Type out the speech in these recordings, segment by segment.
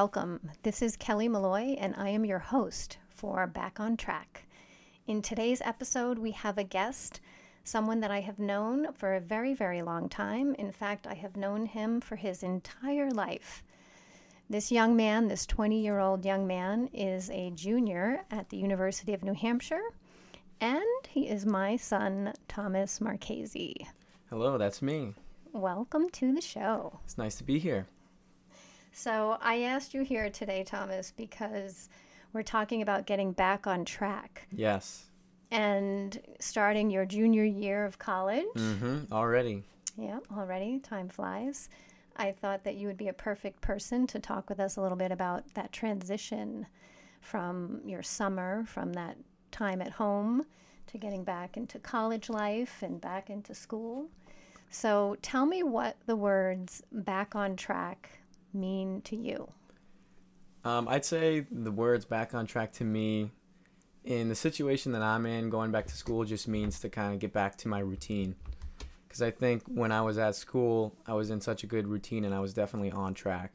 Welcome. This is Kelly Malloy, and I am your host for Back on Track. In today's episode, we have a guest, someone that I have known for a very, very long time. In fact, I have known him for his entire life. This young man, this 20 year old young man, is a junior at the University of New Hampshire, and he is my son, Thomas Marchese. Hello, that's me. Welcome to the show. It's nice to be here. So, I asked you here today, Thomas, because we're talking about getting back on track Yes. and starting your junior year of college. Mm-hmm. Already. Yeah, already. Time flies. I thought that you would be a perfect person to talk with us a little bit about that transition from your summer, from that time at home, to getting back into college life and back into school. So tell me what the words back on track mean to you. Um, I'd say the words back on track to me in the situation that I'm in, going back to school just means to kind of get back to my routine. Because I think when I was at school, I was in such a good routine and I was definitely on track.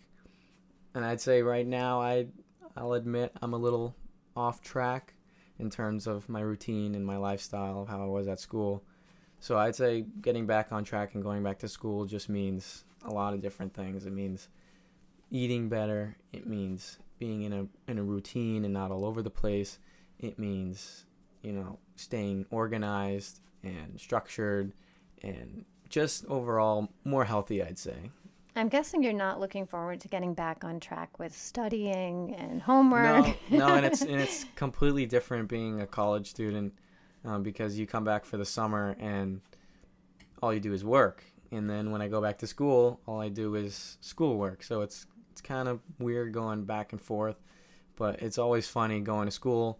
And I'd say right now, I, I'll admit I'm a little off track in terms of my routine and my lifestyle of how I was at school. So I'd say getting back on track and going back to school just means a lot of different things. It means eating better. It means being in a in a routine and not all over the place. It means you know staying organized and structured and just overall more healthy. I'd say. I'm guessing you're not looking forward to getting back on track with studying and homework. No, no, and it's and it's completely different being a college student um, because you come back for the summer and all you do is work, and then when I go back to school, all I do is schoolwork. So it's it's kind of weird going back and forth, but it's always funny going to school,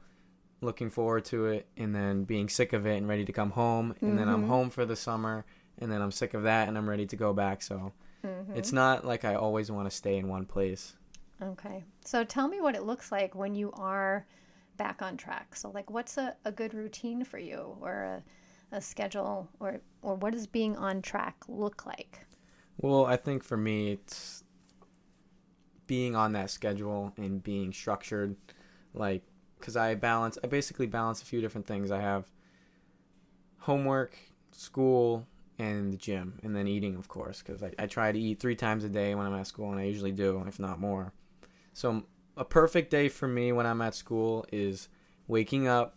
looking forward to it, and then being sick of it and ready to come home, and then I'm Mhm. home for the summer, and then I'm sick of that and I'm ready to go back. So Mhm. it's not like I always want to stay in one place. Okay. So tell me what it looks like when you are back on track. So like what's a, a good routine for you or a, a schedule or or what does being on track look like? Well, I think for me, it's being on that schedule and being structured, like, because I balance, I basically balance a few different things. I have homework, school, and the gym, and then eating, of course, because I, I try to eat three times a day when I'm at school, and I usually do, if not more. So, a perfect day for me when I'm at school is waking up,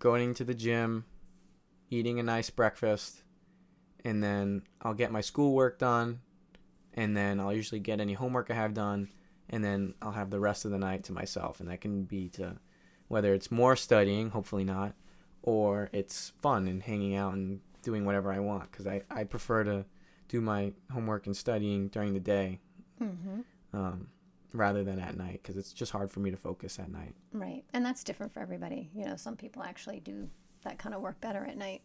going to the gym, eating a nice breakfast, and then I'll get my schoolwork done, and then I'll usually get any homework I have done, and then I'll have the rest of the night to myself, and that can be to whether it's more studying, hopefully not, or it's fun and hanging out and doing whatever I want because I, I prefer to do my homework and studying during the day Mm-hmm. um, rather than at night because it's just hard for me to focus at night. Right. And that's different for everybody. You know, some people actually do that kind of work better at night.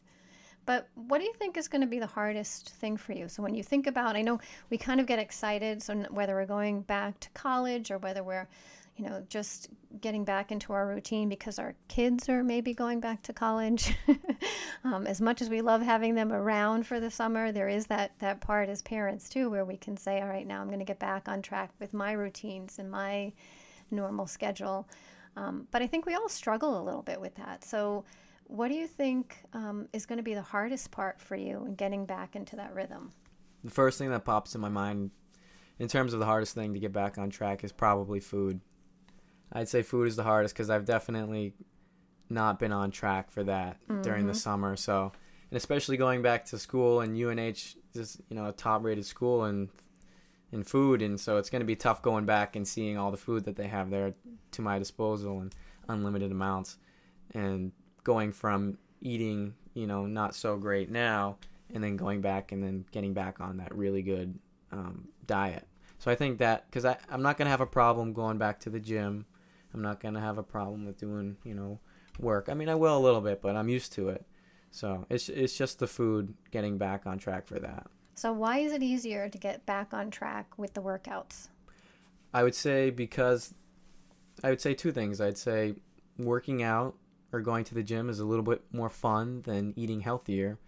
But what do you think is going to be the hardest thing for you? So when you think about, I know we kind of get excited. So whether we're going back to college or whether we're, you know, just getting back into our routine because our kids are maybe going back to college. um, as much as we love having them around for the summer, there is that that part as parents too, where we can say, all right, now I'm going to get back on track with my routines and my normal schedule. Um, but I think we all struggle a little bit with that. So, what do you think um, is going to be the hardest part for you in getting back into that rhythm? The first thing that pops in my mind in terms of the hardest thing to get back on track is probably food. I'd say food is the hardest because I've definitely not been on track for that during the Mhm. summer. So, and especially going back to school and UNH is you know a top rated school and in food, and so it's going to be tough going back and seeing all the food that they have there to my disposal and unlimited amounts, and going from eating you know not so great now and then going back and then getting back on that really good um, diet. So I think that because I'm not gonna have a problem going back to the gym, I'm not gonna have a problem with doing you know work. I mean I will a little bit, but I'm used to it. So it's it's just the food getting back on track for that. So, why is it easier to get back on track with the workouts? I would say because I would say two things. I'd say working out or going to the gym is a little bit more fun than eating healthier.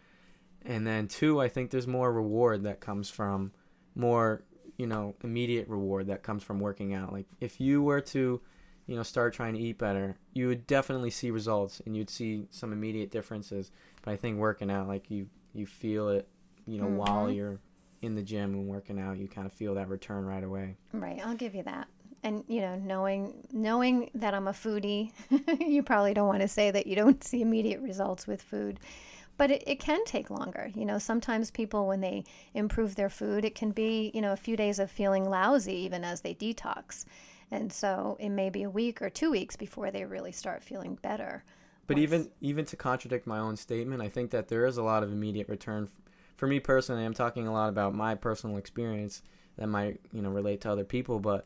And then two, I think there's more reward that comes from more you know, immediate reward that comes from working out. Like if you were to, you know, start trying to eat better, you would definitely see results and you'd see some immediate differences. But I think working out, like you, you feel it, you know, mm-hmm. while you're in the gym and working out, you kind of feel that return right away. Right. I'll give you that. And you know, knowing knowing that I'm a foodie, you probably don't want to say that you don't see immediate results with food but it, it can take longer. You know, sometimes people, when they improve their food, it can be, you know, a few days of feeling lousy even as they detox. And so it may be a week or two weeks before they really start feeling better. But once. even even to contradict my own statement, I think that there is a lot of immediate return. For me personally, I'm talking a lot about my personal experience that might you know relate to other people. But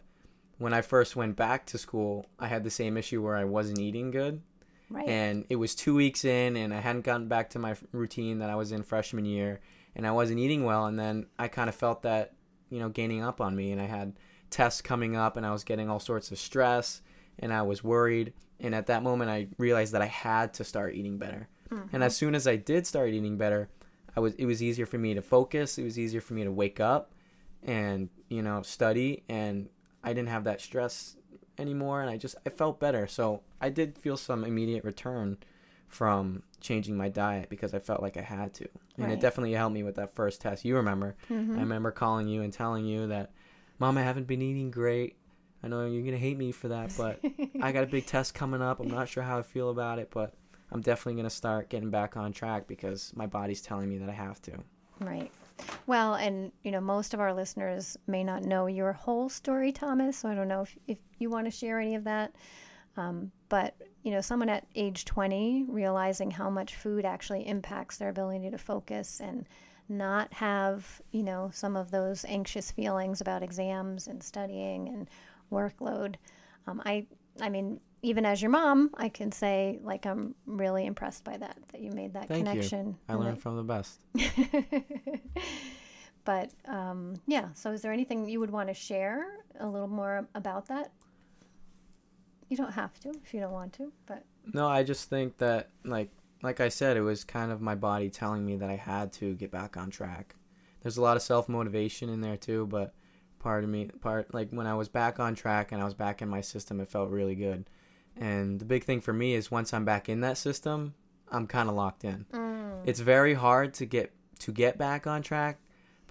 when I first went back to school, I had the same issue where I wasn't eating good, Right. And it was two weeks in, and I hadn't gotten back to my routine that I was in freshman year, and I wasn't eating well. And then I kind of felt that, you know, gaining up on me, and I had tests coming up, and I was getting all sorts of stress, and I was worried. And at that moment, I realized that I had to start eating better. Mm-hmm. And as soon as I did start eating better, I was it was easier for me to focus. It was easier for me to wake up and you know study, and I didn't have that stress anymore and I just I felt better. So I did feel some immediate return from changing my diet because I felt like I had to. And right. it definitely helped me with that first test. You remember. Mm-hmm. I remember calling you and telling you that mom I haven't been eating great. I know you're going to hate me for that, but I got a big test coming up. I'm not sure how I feel about it, but I'm definitely going to start getting back on track because my body's telling me that I have to. Right. Well, and you know, most of our listeners may not know your whole story, Thomas. So I don't know if, if you want to share any of that. Um, but you know, someone at age 20 realizing how much food actually impacts their ability to focus and not have you know some of those anxious feelings about exams and studying and workload. Um, I I mean, even as your mom, I can say like I'm really impressed by that that you made that Thank connection. You. I learned from the best. but um, yeah, so is there anything you would want to share a little more about that? You don't have to if you don't want to, but no, I just think that like like I said, it was kind of my body telling me that I had to get back on track. There's a lot of self motivation in there too, but part of me part like when I was back on track and I was back in my system, it felt really good and the big thing for me is once I'm back in that system, I'm kind of locked in. Mm. It's very hard to get to get back on track,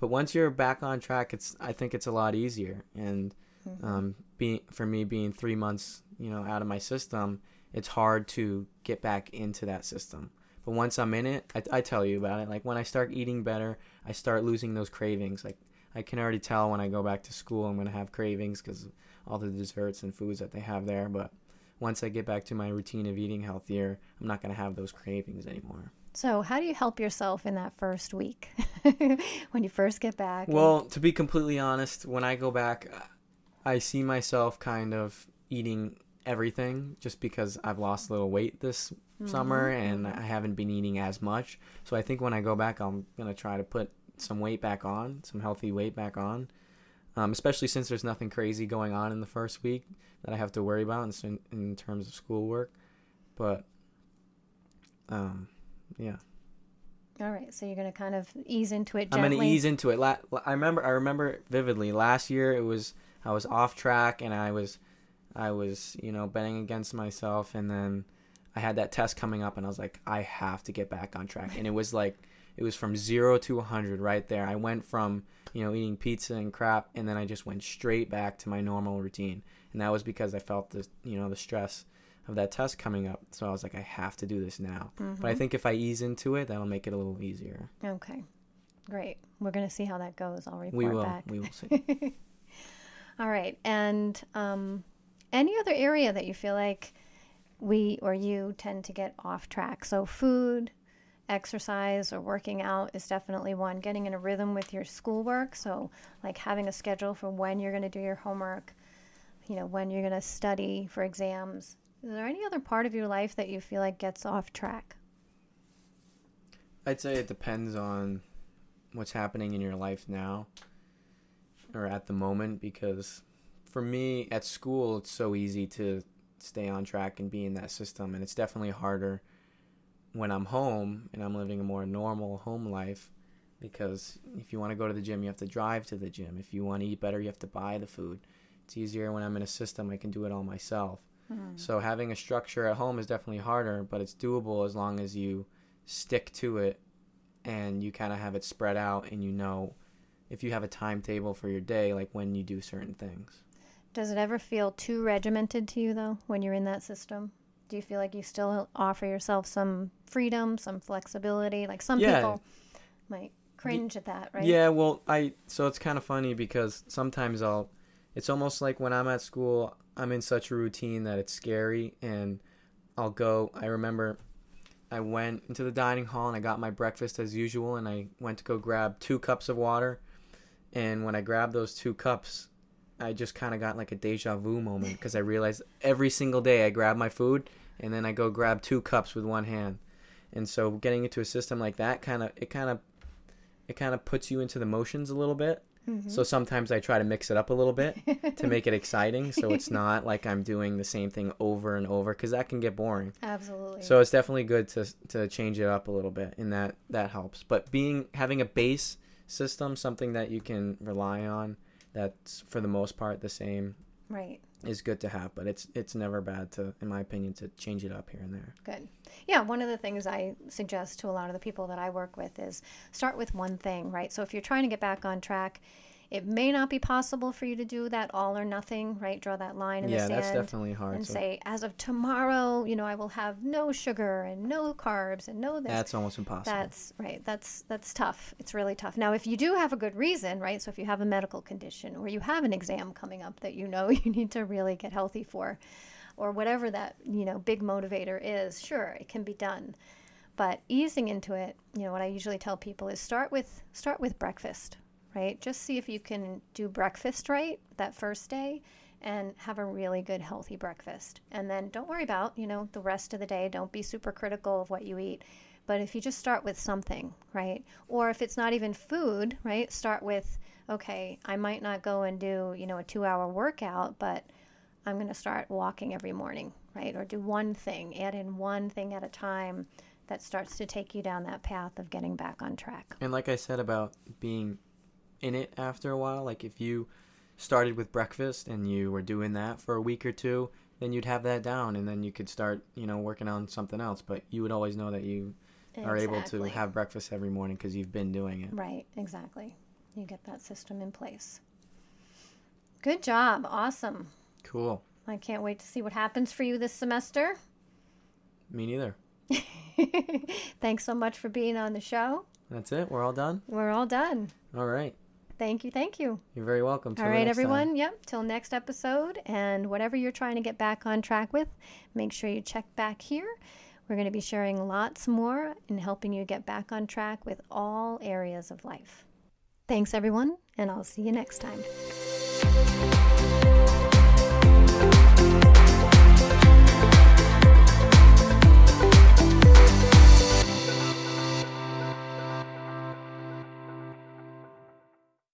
but once you're back on track, it's I think it's a lot easier. And mm-hmm. um, being for me being three months, you know, out of my system, it's hard to get back into that system. But once I'm in it, I, I tell you about it. Like when I start eating better, I start losing those cravings. Like I can already tell when I go back to school, I'm gonna have cravings because all the desserts and foods that they have there. But once I get back to my routine of eating healthier, I'm not going to have those cravings anymore. So, how do you help yourself in that first week when you first get back? Well, to be completely honest, when I go back, I see myself kind of eating everything just because I've lost a little weight this mm-hmm. summer and. I haven't been eating as much. So, I think when I go back, I'm going to try to put some weight back on, some healthy weight back on um, especially since there's nothing crazy going on in the first week that I have to worry about in, in terms of schoolwork. But, um, yeah. All right, so you're gonna kind of ease into it. Gently. I'm gonna ease into it. La- I remember, I remember vividly. Last year, it was I was off track and I was, I was, you know, betting against myself, and then I had that test coming up, and I was like, I have to get back on track, and it was like, it was from zero to 100 right there. I went from you know, eating pizza and crap, and then I just went straight back to my normal routine. And that was because I felt the, you know, the stress of that test coming up. So I was like, I have to do this now. Mm-hmm. But I mm-hmm. think if I ease into it, that'll make it a little easier. Okay, great. We're gonna see how that goes. I'll report we will. back. We will see. All right, and um, any other area that you feel like we or you tend to get off track? So food, exercise or working out is definitely one. Getting in a rhythm with your schoolwork, so like having a schedule for when you're going to do your homework, you know, when you're going to study for exams. Is there any other part of your life that you feel like gets off track? I'd say it depends on what's happening in your life now or at the moment because for me at school it's so easy to stay on track and be in that system and it's definitely harder when I'm home and I'm living a more normal home life because if you want to go to the gym, you have to drive to the gym. If you want to eat better, you have to buy the food. It's easier when I'm in a system, I can do it all myself. Mhm. So having a structure at home is definitely harder, but it's doable as long as you stick to it and you kind of have it spread out and you know if you have a timetable for your day, like when you do certain things. Does it ever feel too regimented to you though when you're in that system? Do you feel like you still offer yourself some freedom, some flexibility? Like some Yeah. people might cringe at that, right? Yeah, well, I so it's kind of funny because sometimes I'll it's almost like when I'm at school, I'm in such a routine that it's scary and I'll go I remember I went into the dining hall and I got my breakfast as usual and I went to go grab two cups of water and when I grabbed those two cups I just kind of got like a deja vu moment because I realized every single day I grab my food and then I go grab two cups with one hand. And so getting into a system like that kind of it kind of it kind of puts you into the motions a little bit. Mhm. So sometimes I try to mix it up a little bit to make it exciting so it's not like I'm doing the same thing over and over cuz that can get boring. Absolutely. So it's definitely good to to change it up a little bit and that that helps. But being having a base system, something that you can rely on that's for the most part the same right. is good to have, but it's it's never bad to in my opinion to change it up here and there. Good. Yeah, one of the things I suggest to a lot of the people that I work with is start with one thing, right? So if you're trying to get back on track, it may not be possible for you to do that all or nothing, right? Draw that line in yeah, the sand. that's definitely hard. and so say, as of tomorrow, you know, I will have no sugar and no carbs and no this. that's almost impossible. That's right. That's that's tough. It's really tough. Now, if you do have a good reason, right? So if you have a medical condition or you have an exam coming up that you know you need to really get healthy for, or whatever that you know big motivator is, sure, it can be done. But easing into it, you know, what I usually tell people is start with start with breakfast, right? Just see if you can do breakfast right that first day and have a really good healthy breakfast. And then don't worry about, you know, the rest of the day. Don't be super critical of what you eat. But if you just start with something, right? Or if it's not even food, right? Start with, okay, I might not go and do, you know, a two hour workout, but I'm going to start walking every morning, right? Or do one thing, add in one thing at a time that starts to take you down that path of getting back on track. And like I said about being in it after a while, like if you started with breakfast and you were doing that for a week or two, then you'd have that down and then you could start, you know, working on something else. But you would always know that you are able to have breakfast every morning because you've been doing it. Right, exactly. You get that system in place. Good job. Awesome. Cool. I can't wait to see what happens for you this semester. Me neither. Thanks so much for being on the show. That's it. We're all done. We're all done. All right. Thank you. Thank you. You're very welcome. Till all right, next time. everyone. Yep. Till next episode. And whatever you're trying to get back on track with, make sure you check back here. We're going to be sharing lots more and helping you get back on track with all areas of life. Thanks, everyone, and I'll see you next time.